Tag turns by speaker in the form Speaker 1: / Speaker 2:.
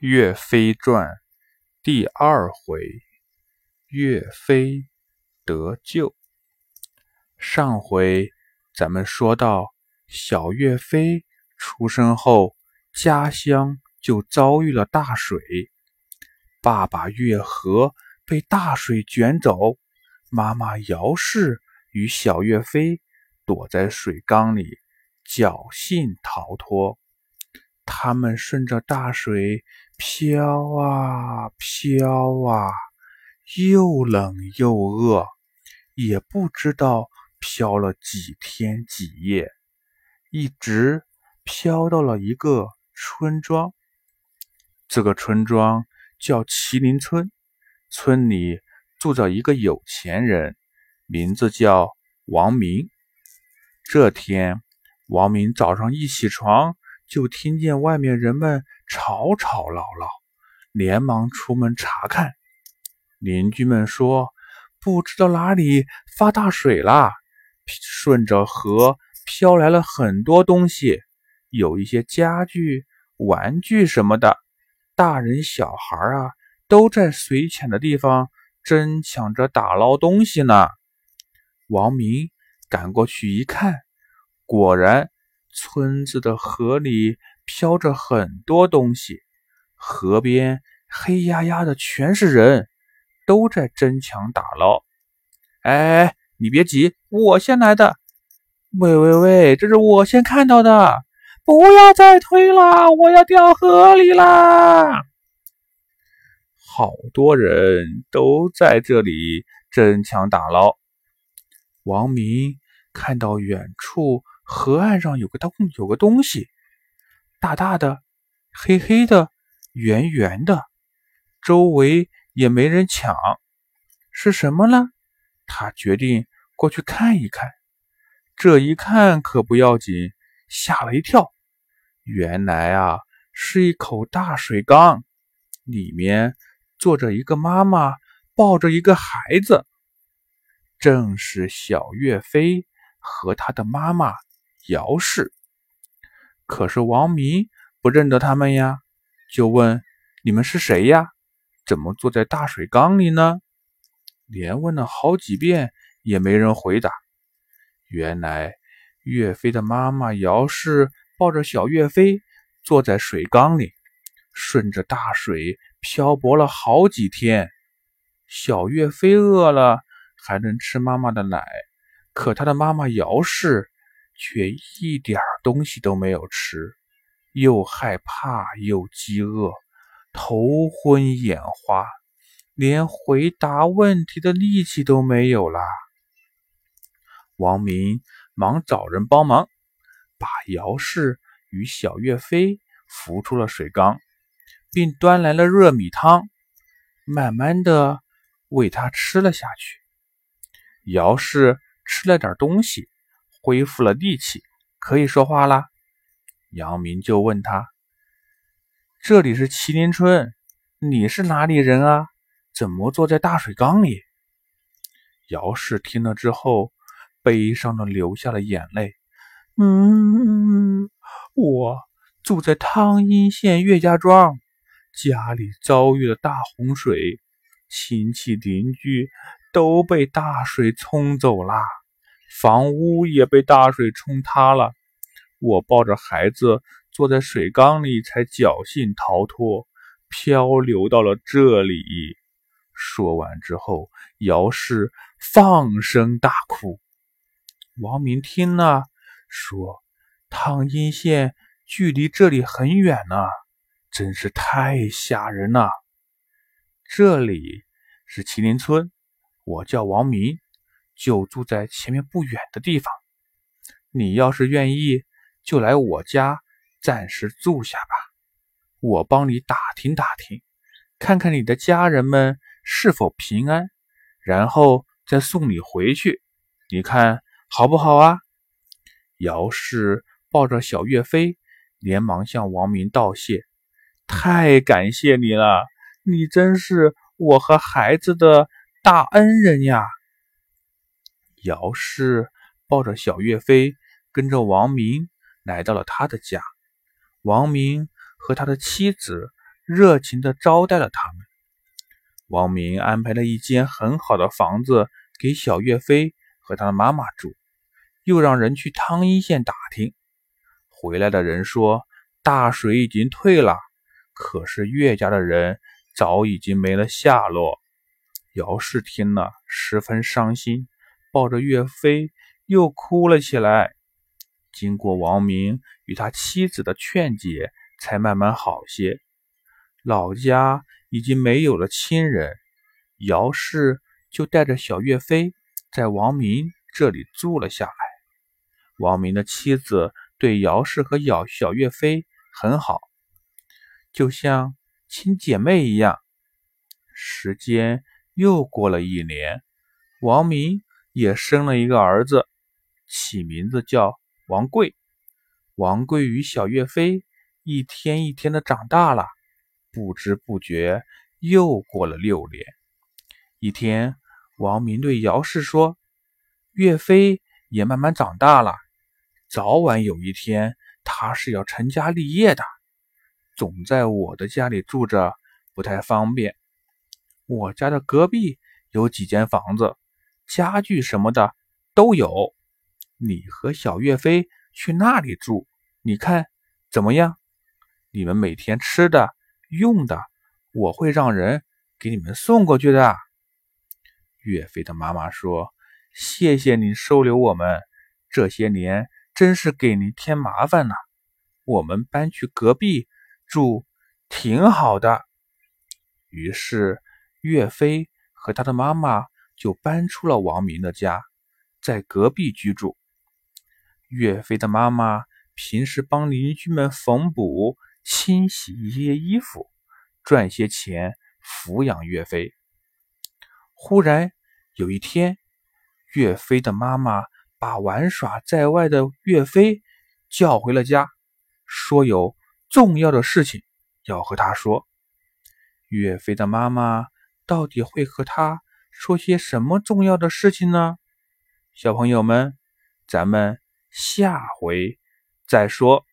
Speaker 1: 岳飞传第二回，岳飞得救。上回咱们说到，小岳飞出生后，家乡就遭遇了大水，爸爸岳和被大水卷走，妈妈姚氏与小岳飞躲在水缸里，侥幸逃脱。他们顺着大水。飘啊飘啊，又冷又饿，也不知道飘了几天几夜，一直飘到了一个村庄。这个村庄叫麒麟村，村里住着一个有钱人，名字叫王明。这天，王明早上一起床。就听见外面人们吵吵闹闹，连忙出门查看。邻居们说：“不知道哪里发大水啦，顺着河飘来了很多东西，有一些家具、玩具什么的。大人小孩啊，都在水浅的地方争抢着打捞东西呢。”王明赶过去一看，果然。村子的河里飘着很多东西，河边黑压压的全是人，都在争抢打捞。哎，你别急，我先来的。喂喂喂，这是我先看到的，不要再推了，我要掉河里啦！好多人都在这里争抢打捞。王明看到远处。河岸上有个东有个东西，大大的，黑黑的，圆圆的，周围也没人抢，是什么呢？他决定过去看一看。这一看可不要紧，吓了一跳。原来啊，是一口大水缸，里面坐着一个妈妈，抱着一个孩子，正是小岳飞和他的妈妈。姚氏，可是王明不认得他们呀，就问：“你们是谁呀？怎么坐在大水缸里呢？”连问了好几遍，也没人回答。原来岳飞的妈妈姚氏抱着小岳飞坐在水缸里，顺着大水漂泊了好几天。小岳飞饿了还能吃妈妈的奶，可他的妈妈姚氏。却一点东西都没有吃，又害怕又饥饿，头昏眼花，连回答问题的力气都没有了。王明忙找人帮忙，把姚氏与小岳飞扶出了水缸，并端来了热米汤，慢慢的喂他吃了下去。姚氏吃了点东西。恢复了力气，可以说话了。杨明就问他：“这里是麒麟村，你是哪里人啊？怎么坐在大水缸里？”姚氏听了之后，悲伤的流下了眼泪。“嗯，我住在汤阴县岳家庄，家里遭遇了大洪水，亲戚邻居都被大水冲走了。”房屋也被大水冲塌了，我抱着孩子坐在水缸里，才侥幸逃脱，漂流到了这里。说完之后，姚氏放声大哭。王明听了，说：“汤阴县距离这里很远呢，真是太吓人了。这里是麒麟村，我叫王明。”就住在前面不远的地方。你要是愿意，就来我家暂时住下吧。我帮你打听打听，看看你的家人们是否平安，然后再送你回去。你看好不好啊？姚氏抱着小岳飞，连忙向王明道谢：“太感谢你了，你真是我和孩子的大恩人呀！”姚氏抱着小岳飞，跟着王明来到了他的家。王明和他的妻子热情地招待了他们。王明安排了一间很好的房子给小岳飞和他的妈妈住，又让人去汤阴县打听。回来的人说，大水已经退了，可是岳家的人早已经没了下落。姚氏听了十分伤心，抱着岳飞又哭了起来。经过王明与他妻子的劝解，才慢慢好些。老家。已经没有了亲人，姚氏就带着小岳飞在王明这里住了下来。王明的妻子对姚氏和姚小岳飞很好，就像亲姐妹一样。时间又过了一年，王明也生了一个儿子，起名字叫王贵。王贵与小岳飞一天一天的长大了。不知不觉又过了六年。一天，王明对姚氏说：“岳飞也慢慢长大了，早晚有一天他是要成家立业的。总在我的家里住着不太方便。我家的隔壁有几间房子，家具什么的都有。你和小岳飞去那里住，你看怎么样？你们每天吃的。”用的，我会让人给你们送过去的。岳飞的妈妈说：“谢谢你收留我们，这些年真是给您添麻烦了。我们搬去隔壁住，挺好的。”于是，岳飞和他的妈妈就搬出了王明的家，在隔壁居住。岳飞的妈妈平时帮邻居们缝补。清洗一些衣服，赚些钱抚养岳飞。忽然有一天，岳飞的妈妈把玩耍在外的岳飞叫回了家，说有重要的事情要和他说。岳飞的妈妈到底会和他说些什么重要的事情呢？小朋友们，咱们下回再说。